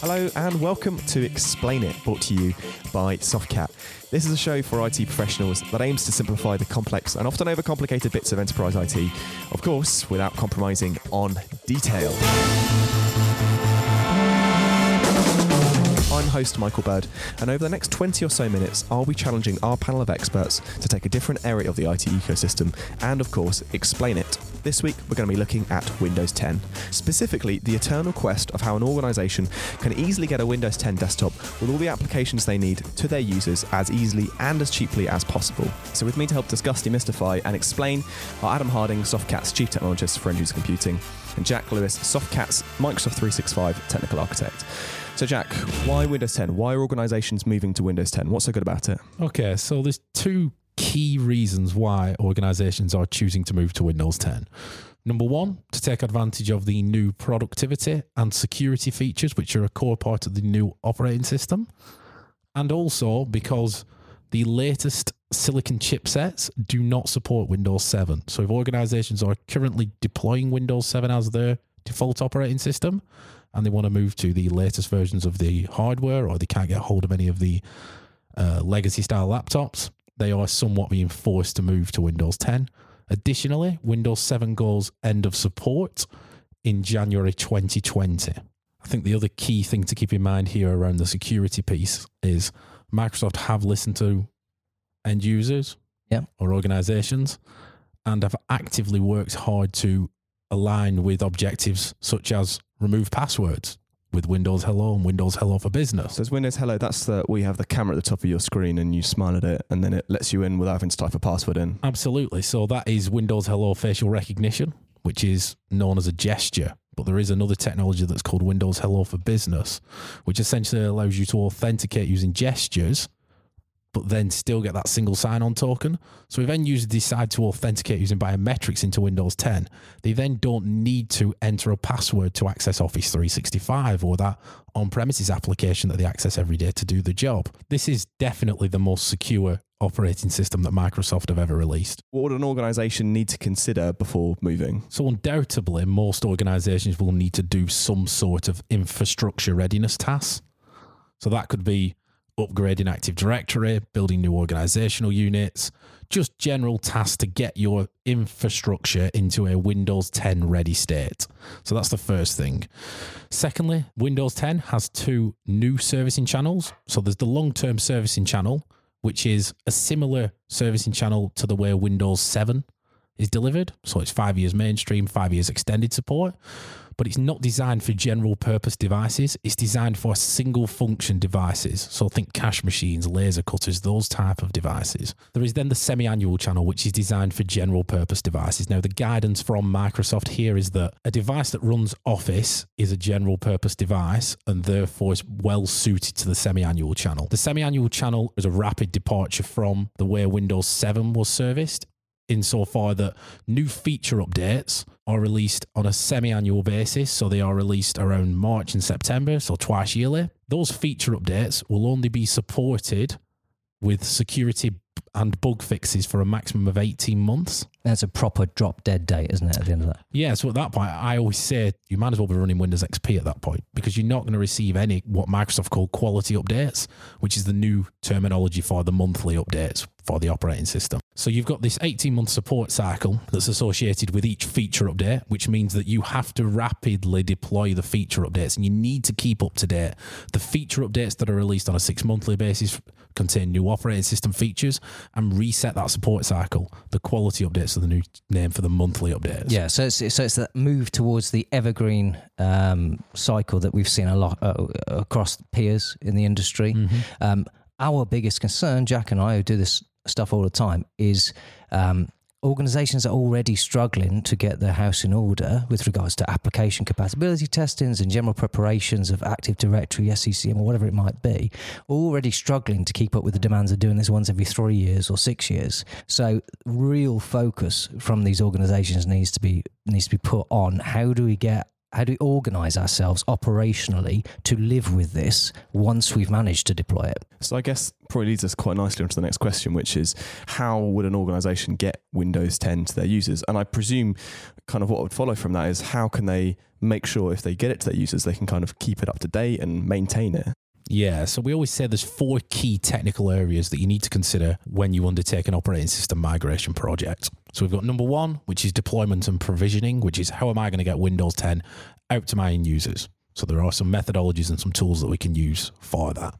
Hello and welcome to Explain It, brought to you by Softcat. This is a show for IT professionals that aims to simplify the complex and often overcomplicated bits of enterprise IT, of course, without compromising on detail. I'm host Michael Bird, and over the next 20 or so minutes, I'll be challenging our panel of experts to take a different area of the IT ecosystem and, of course, explain it. This week, we're going to be looking at Windows 10, specifically the eternal quest of how an organization can easily get a Windows 10 desktop with all the applications they need to their users as easily and as cheaply as possible. So, with me to help discuss, demystify, and explain are Adam Harding, Softcat's Chief Technologist for End User Computing, and Jack Lewis, Softcat's Microsoft 365 Technical Architect. So, Jack, why Windows 10? Why are organizations moving to Windows 10? What's so good about it? Okay, so there's two key reasons why organizations are choosing to move to Windows 10. Number one, to take advantage of the new productivity and security features, which are a core part of the new operating system. And also because the latest silicon chipsets do not support Windows 7. So if organizations are currently deploying Windows 7 as their default operating system, and they want to move to the latest versions of the hardware or they can't get hold of any of the uh, legacy style laptops, they are somewhat being forced to move to Windows 10. Additionally, Windows 7 goes end of support in January 2020. I think the other key thing to keep in mind here around the security piece is Microsoft have listened to end users yeah. or organizations and have actively worked hard to align with objectives such as remove passwords with Windows Hello and Windows Hello for Business. So, as Windows Hello, that's the we have the camera at the top of your screen and you smile at it, and then it lets you in without having to type a password in. Absolutely. So that is Windows Hello facial recognition, which is known as a gesture. But there is another technology that's called Windows Hello for Business, which essentially allows you to authenticate using gestures but then still get that single sign on token. So if end users decide to authenticate using biometrics into Windows 10, they then don't need to enter a password to access Office 365 or that on premises application that they access every day to do the job. This is definitely the most secure operating system that Microsoft have ever released. What would an organization need to consider before moving? So, undoubtedly, most organizations will need to do some sort of infrastructure readiness tasks. So, that could be upgrading Active Directory, building new organizational units, just general tasks to get your infrastructure into a Windows 10 ready state. So that's the first thing. Secondly, Windows 10 has two new servicing channels. So there's the long term servicing channel, which is a similar servicing channel to the way Windows 7 is delivered. So it's five years mainstream, five years extended support but it's not designed for general purpose devices. It's designed for single function devices. So think cash machines, laser cutters, those type of devices. There is then the semi-annual channel, which is designed for general purpose devices. Now, the guidance from Microsoft here is that a device that runs Office is a general purpose device and therefore is well suited to the semi-annual channel. The semi-annual channel is a rapid departure from the way Windows 7 was serviced insofar that new feature updates are released on a semi annual basis. So they are released around March and September, so twice yearly. Those feature updates will only be supported with security and bug fixes for a maximum of 18 months. That's a proper drop dead date, isn't it, at the end of that? Yeah, so at that point, I always say you might as well be running Windows XP at that point because you're not going to receive any what Microsoft call quality updates, which is the new terminology for the monthly updates for the operating system. So you've got this 18 month support cycle that's associated with each feature update, which means that you have to rapidly deploy the feature updates and you need to keep up to date. The feature updates that are released on a six monthly basis contain new operating system features and reset that support cycle. The quality updates are the new name for the monthly updates. Yeah, so it's so it's that move towards the evergreen um, cycle that we've seen a lot uh, across peers in the industry. Mm-hmm. Um, our biggest concern, Jack and I, who do this stuff all the time, is um, organizations are already struggling to get their house in order with regards to application compatibility testings and general preparations of Active Directory, SCCM, or whatever it might be, already struggling to keep up with the demands of doing this once every three years or six years. So, real focus from these organizations needs to be needs to be put on how do we get how do we organize ourselves operationally to live with this once we've managed to deploy it? So I guess probably leads us quite nicely onto the next question, which is how would an organization get Windows 10 to their users? And I presume kind of what would follow from that is how can they make sure if they get it to their users, they can kind of keep it up to date and maintain it? Yeah, so we always say there's four key technical areas that you need to consider when you undertake an operating system migration project. So we've got number one, which is deployment and provisioning, which is how am I going to get Windows 10 out to my end users? So there are some methodologies and some tools that we can use for that.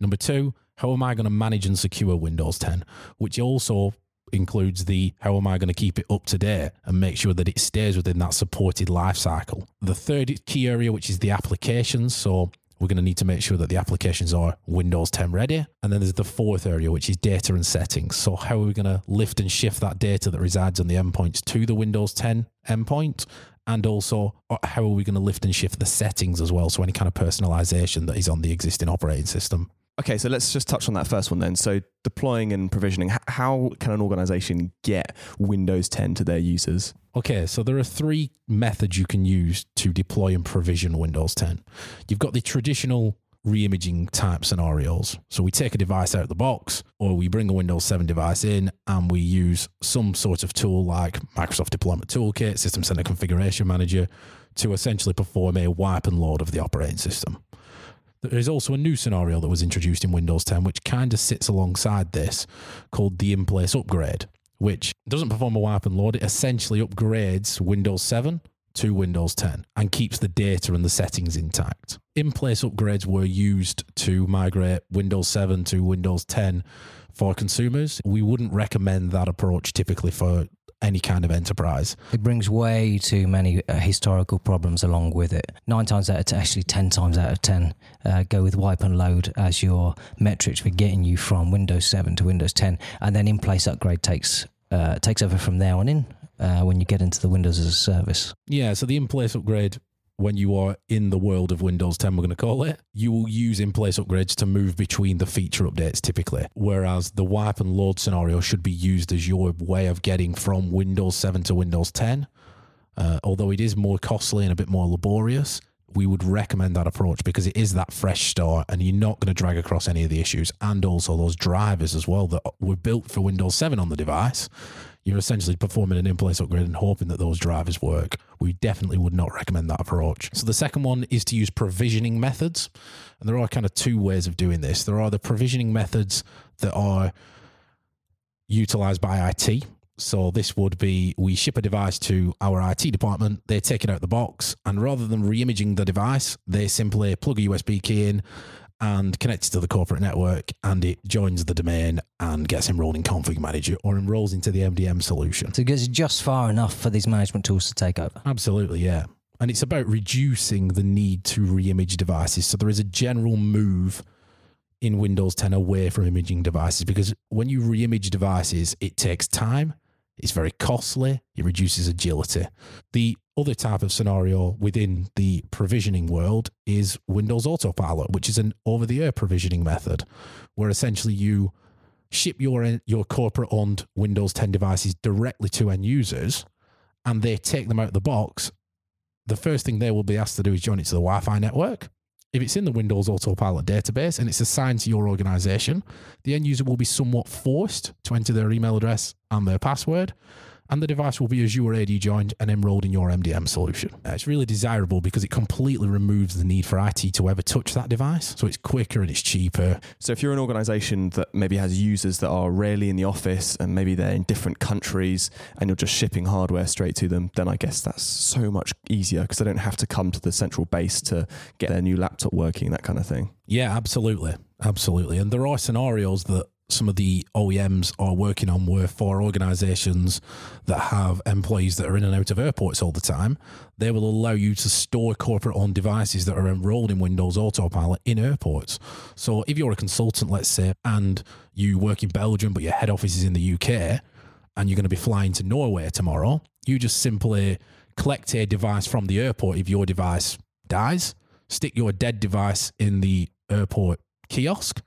Number two, how am I going to manage and secure Windows 10, which also includes the how am I going to keep it up to date and make sure that it stays within that supported life cycle. The third key area, which is the applications. So we're going to need to make sure that the applications are Windows 10 ready. And then there's the fourth area, which is data and settings. So, how are we going to lift and shift that data that resides on the endpoints to the Windows 10 endpoint? And also, uh, how are we going to lift and shift the settings as well? So, any kind of personalization that is on the existing operating system. Okay, so let's just touch on that first one then. So, deploying and provisioning, how can an organization get Windows 10 to their users? Okay, so there are three methods you can use to deploy and provision Windows 10. You've got the traditional reimaging type scenarios. So we take a device out of the box, or we bring a Windows 7 device in and we use some sort of tool like Microsoft Deployment Toolkit, System Center Configuration Manager to essentially perform a wipe and load of the operating system. There is also a new scenario that was introduced in Windows 10, which kind of sits alongside this, called the in place upgrade, which doesn't perform a wipe and load. It essentially upgrades Windows 7 to Windows 10 and keeps the data and the settings intact. In place upgrades were used to migrate Windows 7 to Windows 10 for consumers. We wouldn't recommend that approach typically for any kind of enterprise. It brings way too many uh, historical problems along with it. Nine times out of ten, actually ten times out of ten, uh, go with wipe and load as your metrics for getting you from Windows 7 to Windows 10, and then in place upgrade takes uh, takes over from there on in. Uh, when you get into the Windows as a service, Yeah, so the in place upgrade when you are in the world of Windows 10, we're going to call it, you will use in place upgrades to move between the feature updates typically. Whereas the wipe and load scenario should be used as your way of getting from Windows 7 to Windows 10. Uh, although it is more costly and a bit more laborious, we would recommend that approach because it is that fresh start and you're not going to drag across any of the issues. And also those drivers as well that were built for Windows 7 on the device you're essentially performing an in-place upgrade and hoping that those drivers work. We definitely would not recommend that approach. So the second one is to use provisioning methods. And there are kind of two ways of doing this. There are the provisioning methods that are utilized by IT. So this would be we ship a device to our IT department, they take it out the box, and rather than re-imaging the device, they simply plug a USB key in and connects to the corporate network and it joins the domain and gets enrolled in config manager or enrolls into the MDM solution. so it gets just far enough for these management tools to take over. Absolutely, yeah. And it's about reducing the need to re-image devices. So there is a general move in Windows 10 away from imaging devices because when you re-image devices, it takes time, it's very costly, it reduces agility. The other type of scenario within the provisioning world is Windows Autopilot, which is an over-the-air provisioning method, where essentially you ship your uh, your corporate-owned Windows 10 devices directly to end users, and they take them out of the box. The first thing they will be asked to do is join it to the Wi-Fi network. If it's in the Windows Autopilot database and it's assigned to your organization, the end user will be somewhat forced to enter their email address and their password and the device will be Azure AD joined and enrolled in your MDM solution. Uh, it's really desirable because it completely removes the need for IT to ever touch that device. So it's quicker and it's cheaper. So if you're an organization that maybe has users that are rarely in the office and maybe they're in different countries and you're just shipping hardware straight to them, then I guess that's so much easier because they don't have to come to the central base to get their new laptop working, that kind of thing. Yeah, absolutely. Absolutely. And there are scenarios that some of the OEMs are working on were for organizations that have employees that are in and out of airports all the time. They will allow you to store corporate owned devices that are enrolled in Windows Autopilot in airports. So if you're a consultant, let's say, and you work in Belgium, but your head office is in the UK, and you're going to be flying to Norway tomorrow, you just simply collect a device from the airport if your device dies, stick your dead device in the airport kiosk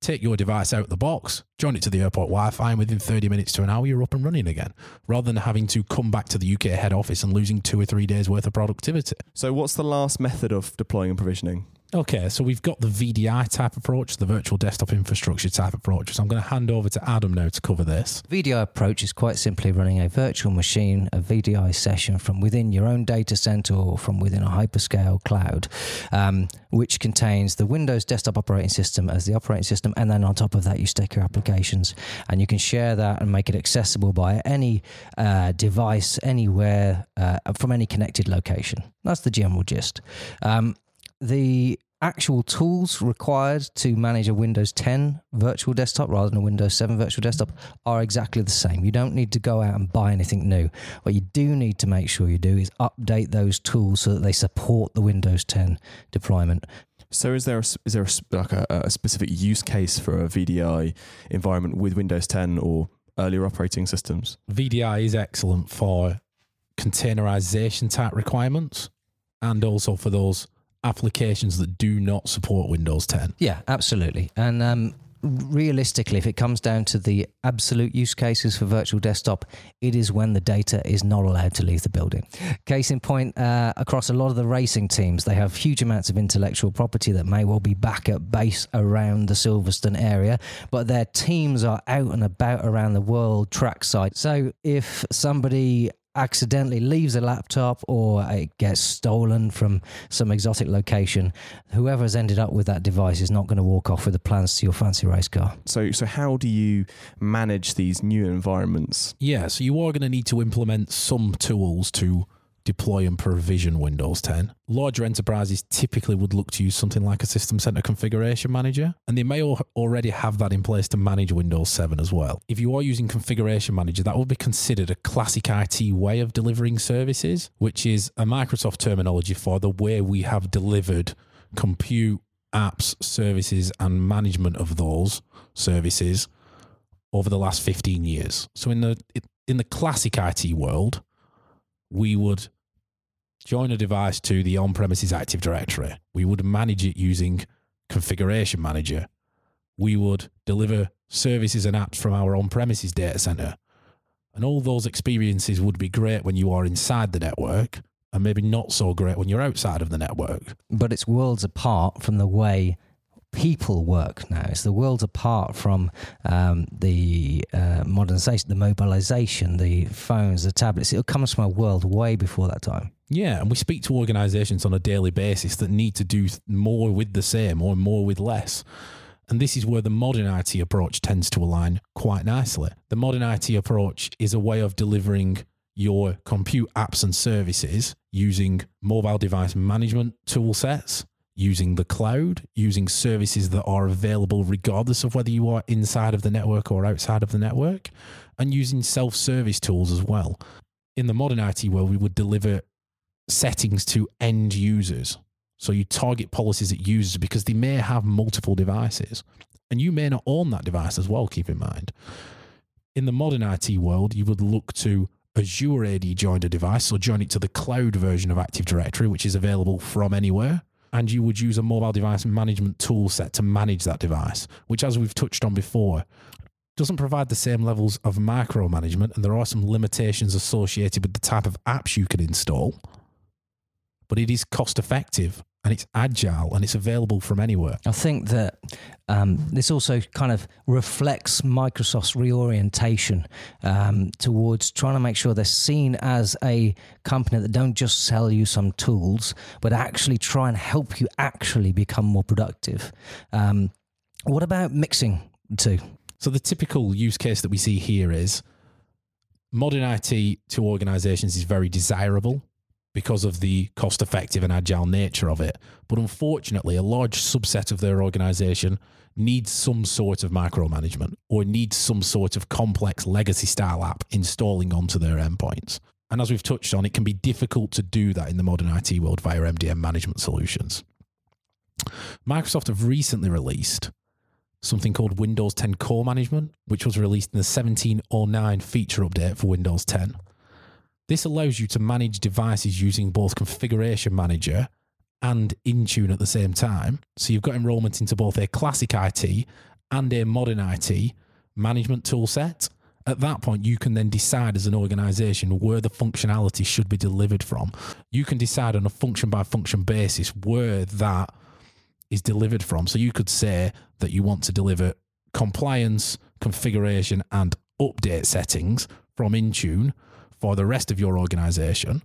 take your device out of the box, join it to the airport Wi Fi, and within 30 minutes to an hour, you're up and running again, rather than having to come back to the UK head office and losing two or three days worth of productivity. So, what's the last method of deploying and provisioning? Okay, so we've got the VDI type approach, the virtual desktop infrastructure type approach. So I'm going to hand over to Adam now to cover this. VDI approach is quite simply running a virtual machine, a VDI session from within your own data center or from within a hyperscale cloud, um, which contains the Windows desktop operating system as the operating system, and then on top of that you stick your applications, and you can share that and make it accessible by any uh, device anywhere uh, from any connected location. That's the general gist. Um, the actual tools required to manage a Windows 10 virtual desktop rather than a Windows 7 virtual desktop are exactly the same. You don't need to go out and buy anything new. What you do need to make sure you do is update those tools so that they support the Windows 10 deployment. So, is there a, is there a, like a, a specific use case for a VDI environment with Windows 10 or earlier operating systems? VDI is excellent for containerization type requirements and also for those applications that do not support Windows 10. Yeah, absolutely. And um, realistically, if it comes down to the absolute use cases for virtual desktop, it is when the data is not allowed to leave the building. Case in point, uh, across a lot of the racing teams, they have huge amounts of intellectual property that may well be back at base around the Silverstone area, but their teams are out and about around the world track site. So if somebody accidentally leaves a laptop or it gets stolen from some exotic location, whoever's ended up with that device is not going to walk off with the plans to your fancy race car. So, so how do you manage these new environments? Yeah, so you are going to need to implement some tools to deploy and provision Windows 10. Larger enterprises typically would look to use something like a System Center Configuration Manager, and they may already have that in place to manage Windows 7 as well. If you are using Configuration Manager, that would be considered a classic IT way of delivering services, which is a Microsoft terminology for the way we have delivered compute, apps, services, and management of those services over the last 15 years. So in the in the classic IT world, we would join a device to the on premises Active Directory. We would manage it using Configuration Manager. We would deliver services and apps from our on premises data center. And all those experiences would be great when you are inside the network and maybe not so great when you're outside of the network. But it's worlds apart from the way people work now. It's the worlds apart from um, the uh, modernization, the mobilization, the phones, the tablets. It comes from a world way before that time. Yeah, and we speak to organizations on a daily basis that need to do more with the same or more with less. And this is where the modern IT approach tends to align quite nicely. The modern IT approach is a way of delivering your compute apps and services using mobile device management tool sets, using the cloud, using services that are available regardless of whether you are inside of the network or outside of the network, and using self service tools as well. In the modern IT world, we would deliver settings to end users. So you target policies at users because they may have multiple devices and you may not own that device as well, keep in mind. In the modern IT world, you would look to Azure AD join a device or join it to the cloud version of Active Directory, which is available from anywhere. And you would use a mobile device management tool set to manage that device, which, as we've touched on before, doesn't provide the same levels of micromanagement. And there are some limitations associated with the type of apps you can install but it is cost effective and it's agile and it's available from anywhere. I think that um, this also kind of reflects Microsoft's reorientation um, towards trying to make sure they're seen as a company that don't just sell you some tools, but actually try and help you actually become more productive. Um, what about mixing too? So the typical use case that we see here is modern IT to organizations is very desirable because of the cost effective and agile nature of it. But unfortunately, a large subset of their organization needs some sort of micromanagement or needs some sort of complex legacy style app installing onto their endpoints. And as we've touched on, it can be difficult to do that in the modern IT world via MDM management solutions. Microsoft have recently released something called Windows 10 Co-Management, which was released in the 1709 feature update for Windows 10. This allows you to manage devices using both Configuration Manager and Intune at the same time. So you've got enrollment into both a classic IT and a modern IT management tool set. At that point, you can then decide as an organization where the functionality should be delivered from. You can decide on a function by function basis where that is delivered from. So you could say that you want to deliver compliance, configuration, and update settings from Intune for the rest of your organization.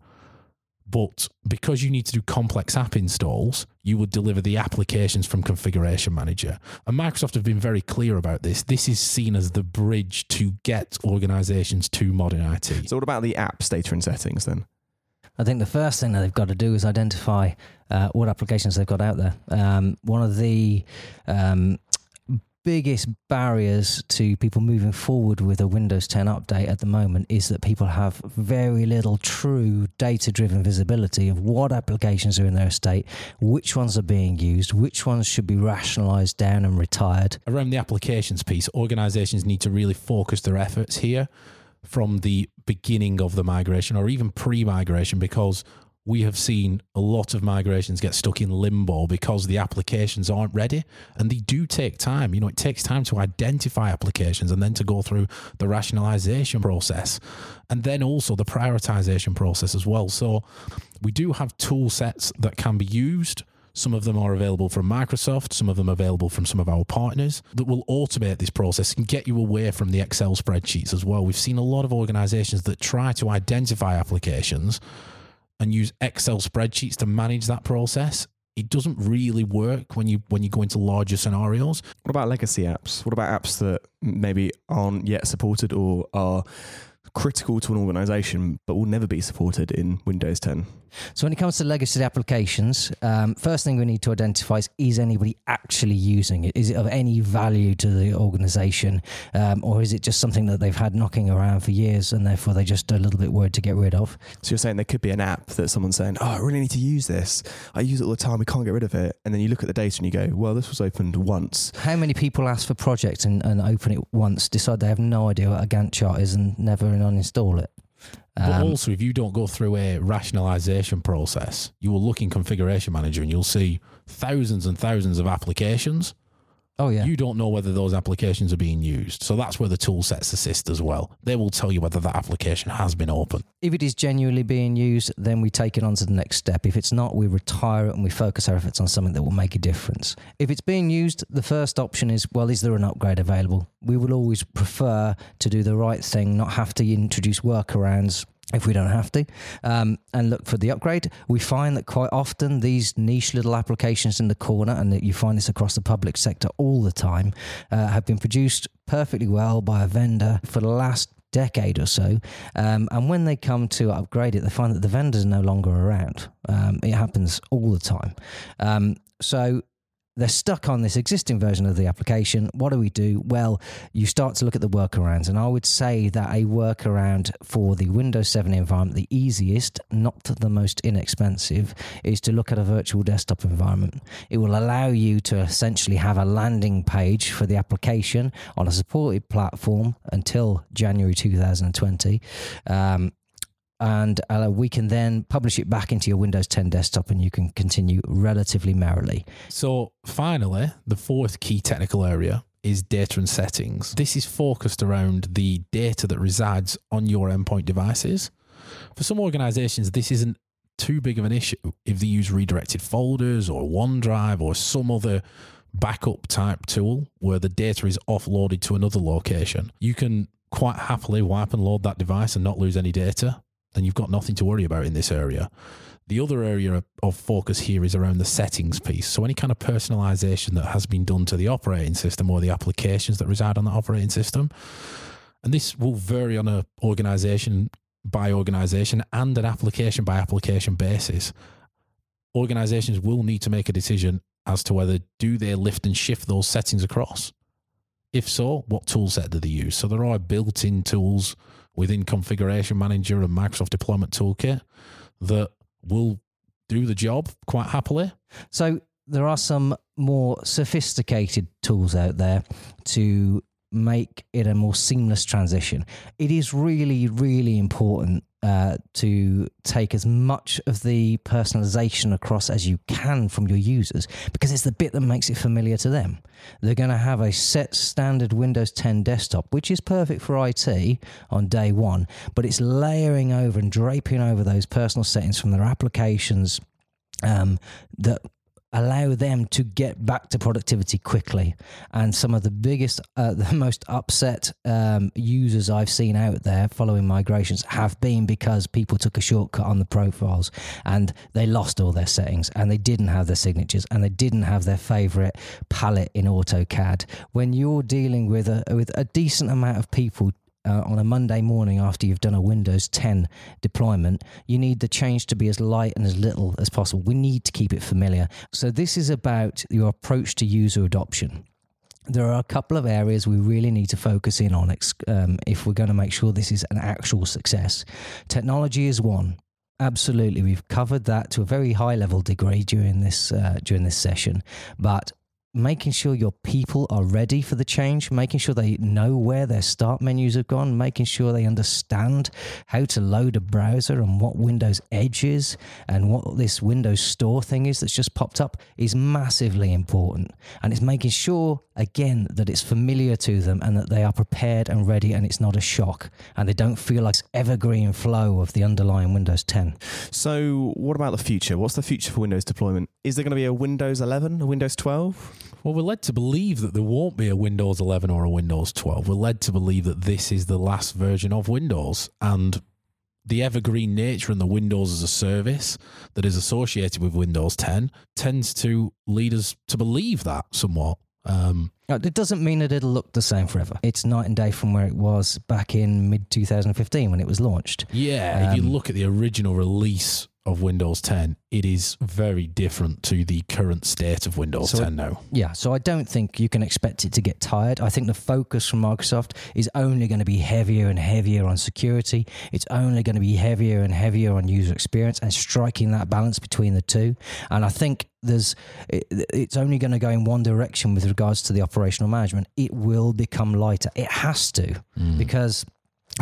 But because you need to do complex app installs, you would deliver the applications from Configuration Manager. And Microsoft have been very clear about this. This is seen as the bridge to get organizations to modern IT. So, what about the apps data and settings then? I think the first thing that they've got to do is identify uh, what applications they've got out there. Um, one of the um, biggest barriers to people moving forward with a Windows 10 update at the moment is that people have very little true data driven visibility of what applications are in their estate, which ones are being used, which ones should be rationalized down and retired. Around the applications piece, organizations need to really focus their efforts here from the beginning of the migration or even pre migration because we have seen a lot of migrations get stuck in limbo because the applications aren't ready and they do take time. You know, it takes time to identify applications and then to go through the rationalization process and then also the prioritization process as well. So we do have tool sets that can be used. Some of them are available from Microsoft, some of them available from some of our partners that will automate this process and get you away from the Excel spreadsheets as well. We've seen a lot of organizations that try to identify applications and use Excel spreadsheets to manage that process, it doesn't really work when you when you go into larger scenarios. What about legacy apps? What about apps that maybe aren't yet supported or are critical to an organization but will never be supported in Windows 10? So when it comes to legacy applications, um, first thing we need to identify is is anybody actually using it? Is it of any value to the organization, um, or is it just something that they've had knocking around for years and therefore they're just a little bit worried to get rid of? So you're saying there could be an app that someone's saying, "Oh, I really need to use this. I use it all the time. We can't get rid of it." And then you look at the data and you go, "Well, this was opened once." How many people ask for projects and, and open it once, decide they have no idea what a Gantt chart is, and never uninstall it? But Um, also, if you don't go through a rationalization process, you will look in Configuration Manager and you'll see thousands and thousands of applications. Oh yeah, You don't know whether those applications are being used. So that's where the tool sets assist as well. They will tell you whether that application has been open. if it is genuinely being used, then we take it on to the next step. If it's not, we retire it and we focus our efforts on something that will make a difference. If it's being used, the first option is well, is there an upgrade available? We will always prefer to do the right thing, not have to introduce workarounds. If we don't have to, um, and look for the upgrade, we find that quite often these niche little applications in the corner, and that you find this across the public sector all the time, uh, have been produced perfectly well by a vendor for the last decade or so. Um, and when they come to upgrade it, they find that the vendor's no longer around. Um, it happens all the time. Um, so they're stuck on this existing version of the application. What do we do? Well, you start to look at the workarounds. And I would say that a workaround for the Windows 7 environment, the easiest, not the most inexpensive, is to look at a virtual desktop environment. It will allow you to essentially have a landing page for the application on a supported platform until January 2020. Um, and uh, we can then publish it back into your Windows 10 desktop and you can continue relatively merrily. So, finally, the fourth key technical area is data and settings. This is focused around the data that resides on your endpoint devices. For some organizations, this isn't too big of an issue if they use redirected folders or OneDrive or some other backup type tool where the data is offloaded to another location. You can quite happily wipe and load that device and not lose any data. Then you've got nothing to worry about in this area. The other area of focus here is around the settings piece. So, any kind of personalization that has been done to the operating system or the applications that reside on the operating system. And this will vary on a organization by organization and an application by application basis. Organizations will need to make a decision as to whether do they lift and shift those settings across. If so, what tool set do they use? So there are built-in tools within Configuration Manager and Microsoft Deployment Toolkit that will do the job quite happily. So there are some more sophisticated tools out there to make it a more seamless transition. It is really, really important uh, to take as much of the personalization across as you can from your users because it's the bit that makes it familiar to them. They're going to have a set standard Windows 10 desktop, which is perfect for IT on day one, but it's layering over and draping over those personal settings from their applications um, that allow them to get back to productivity quickly. And some of the biggest, uh, the most upset um, users I've seen out there following migrations have been because people took a shortcut on the profiles and they lost all their settings and they didn't have their signatures and they didn't have their favorite palette in AutoCAD. When you're dealing with a with a decent amount of people uh, on a Monday morning after you've done a Windows 10 deployment, you need the change to be as light and as little as possible. We need to keep it familiar. So, this is about your approach to user adoption. There are a couple of areas we really need to focus in on um, if we're going to make sure this is an actual success. Technology is one. Absolutely, we've covered that to a very high level degree during this uh, during this session. But making sure your people are ready for the change, making sure they know where their start menus have gone, making sure they understand how to load a browser and what Windows Edge is and what this Windows Store thing is that's just popped up is massively important. And it's making sure, again, that it's familiar to them and that they are prepared and ready and it's not a shock and they don't feel like evergreen flow of the underlying Windows 10. So, what about the future? What's the future for Windows deployment? Is there going to be a Windows 11, a Windows 12? Well, we're led to believe that there won't be a Windows 11 or a Windows 12. We're led to believe that this is the last version of Windows. And the evergreen nature and the Windows as a service that is associated with Windows 10 tends to lead us to believe that somewhat. Um, it doesn't mean that it'll look the same forever. It's night and day from where it was back in mid 2015 when it was launched. Yeah, um, if you um, look at the original release of Windows 10, it is very different to the current state of Windows so 10 now. Yeah, so I don't think you can expect it to get tired. I think the focus from Microsoft is only going to be heavier and heavier on security. It's only going to be heavier and heavier on user experience and striking that balance between the two. And I think there's it, it's only going to go in one direction with regards to the operational management. It will become lighter. It has to mm. because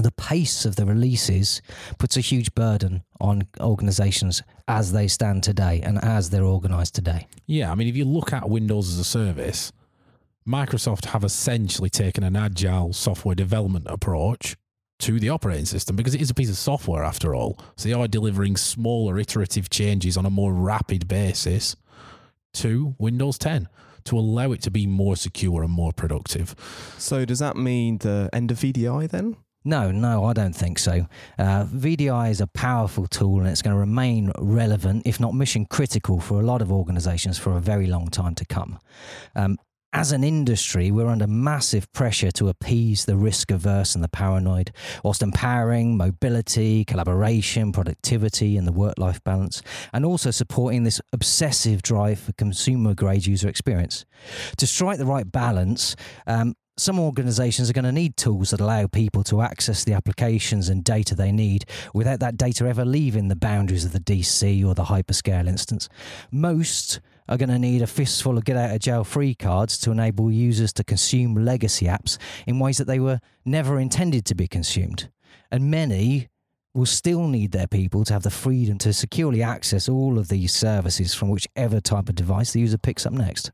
the pace of the releases puts a huge burden on organizations as they stand today and as they're organized today. Yeah, I mean, if you look at Windows as a service, Microsoft have essentially taken an agile software development approach to the operating system because it is a piece of software after all. So they are delivering smaller iterative changes on a more rapid basis to Windows 10 to allow it to be more secure and more productive. So does that mean the end of VDI then? No, no, I don't think so. Uh, VDI is a powerful tool and it's going to remain relevant, if not mission critical, for a lot of organizations for a very long time to come. Um, as an industry, we're under massive pressure to appease the risk averse and the paranoid, whilst empowering mobility, collaboration, productivity, and the work life balance, and also supporting this obsessive drive for consumer grade user experience. To strike the right balance, um, some organizations are going to need tools that allow people to access the applications and data they need without that data ever leaving the boundaries of the DC or the hyperscale instance. Most are going to need a fistful of get out of jail free cards to enable users to consume legacy apps in ways that they were never intended to be consumed. And many will still need their people to have the freedom to securely access all of these services from whichever type of device the user picks up next.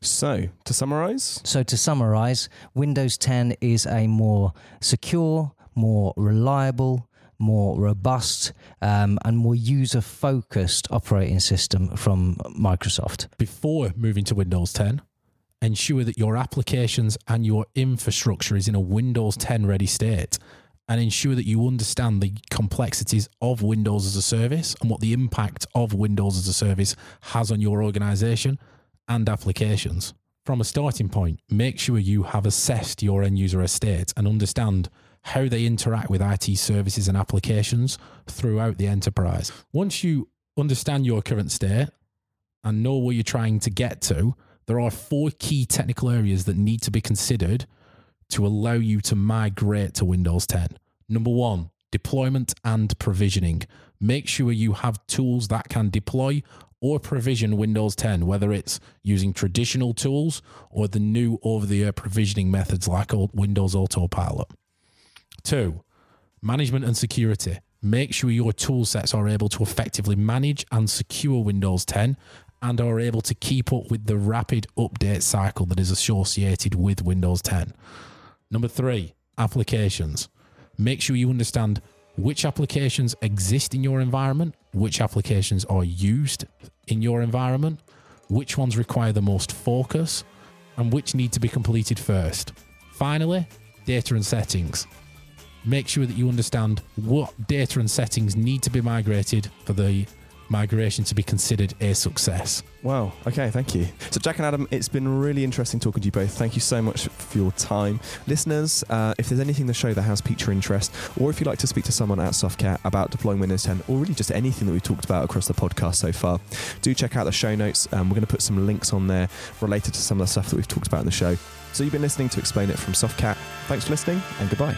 So, to summarize? So, to summarize, Windows 10 is a more secure, more reliable, more robust, um, and more user focused operating system from Microsoft. Before moving to Windows 10, ensure that your applications and your infrastructure is in a Windows 10 ready state and ensure that you understand the complexities of Windows as a service and what the impact of Windows as a service has on your organization and applications. From a starting point, make sure you have assessed your end user estate and understand how they interact with IT services and applications throughout the enterprise. Once you understand your current state and know where you're trying to get to, there are four key technical areas that need to be considered to allow you to migrate to Windows 10. Number one, deployment and provisioning. Make sure you have tools that can deploy or provision Windows 10, whether it's using traditional tools or the new over the air provisioning methods like Windows Autopilot. Two, management and security. make sure your tool sets are able to effectively manage and secure Windows 10 and are able to keep up with the rapid update cycle that is associated with Windows 10. Number three, applications. Make sure you understand which applications exist in your environment, which applications are used in your environment, which ones require the most focus, and which need to be completed first. Finally, data and settings. Make sure that you understand what data and settings need to be migrated for the migration to be considered a success. Wow. Okay. Thank you. So, Jack and Adam, it's been really interesting talking to you both. Thank you so much for your time. Listeners, uh, if there's anything in the show that has piqued your interest, or if you'd like to speak to someone at Softcat about deploying Windows 10, or really just anything that we've talked about across the podcast so far, do check out the show notes. Um, we're going to put some links on there related to some of the stuff that we've talked about in the show. So, you've been listening to Explain It from Softcat. Thanks for listening, and goodbye.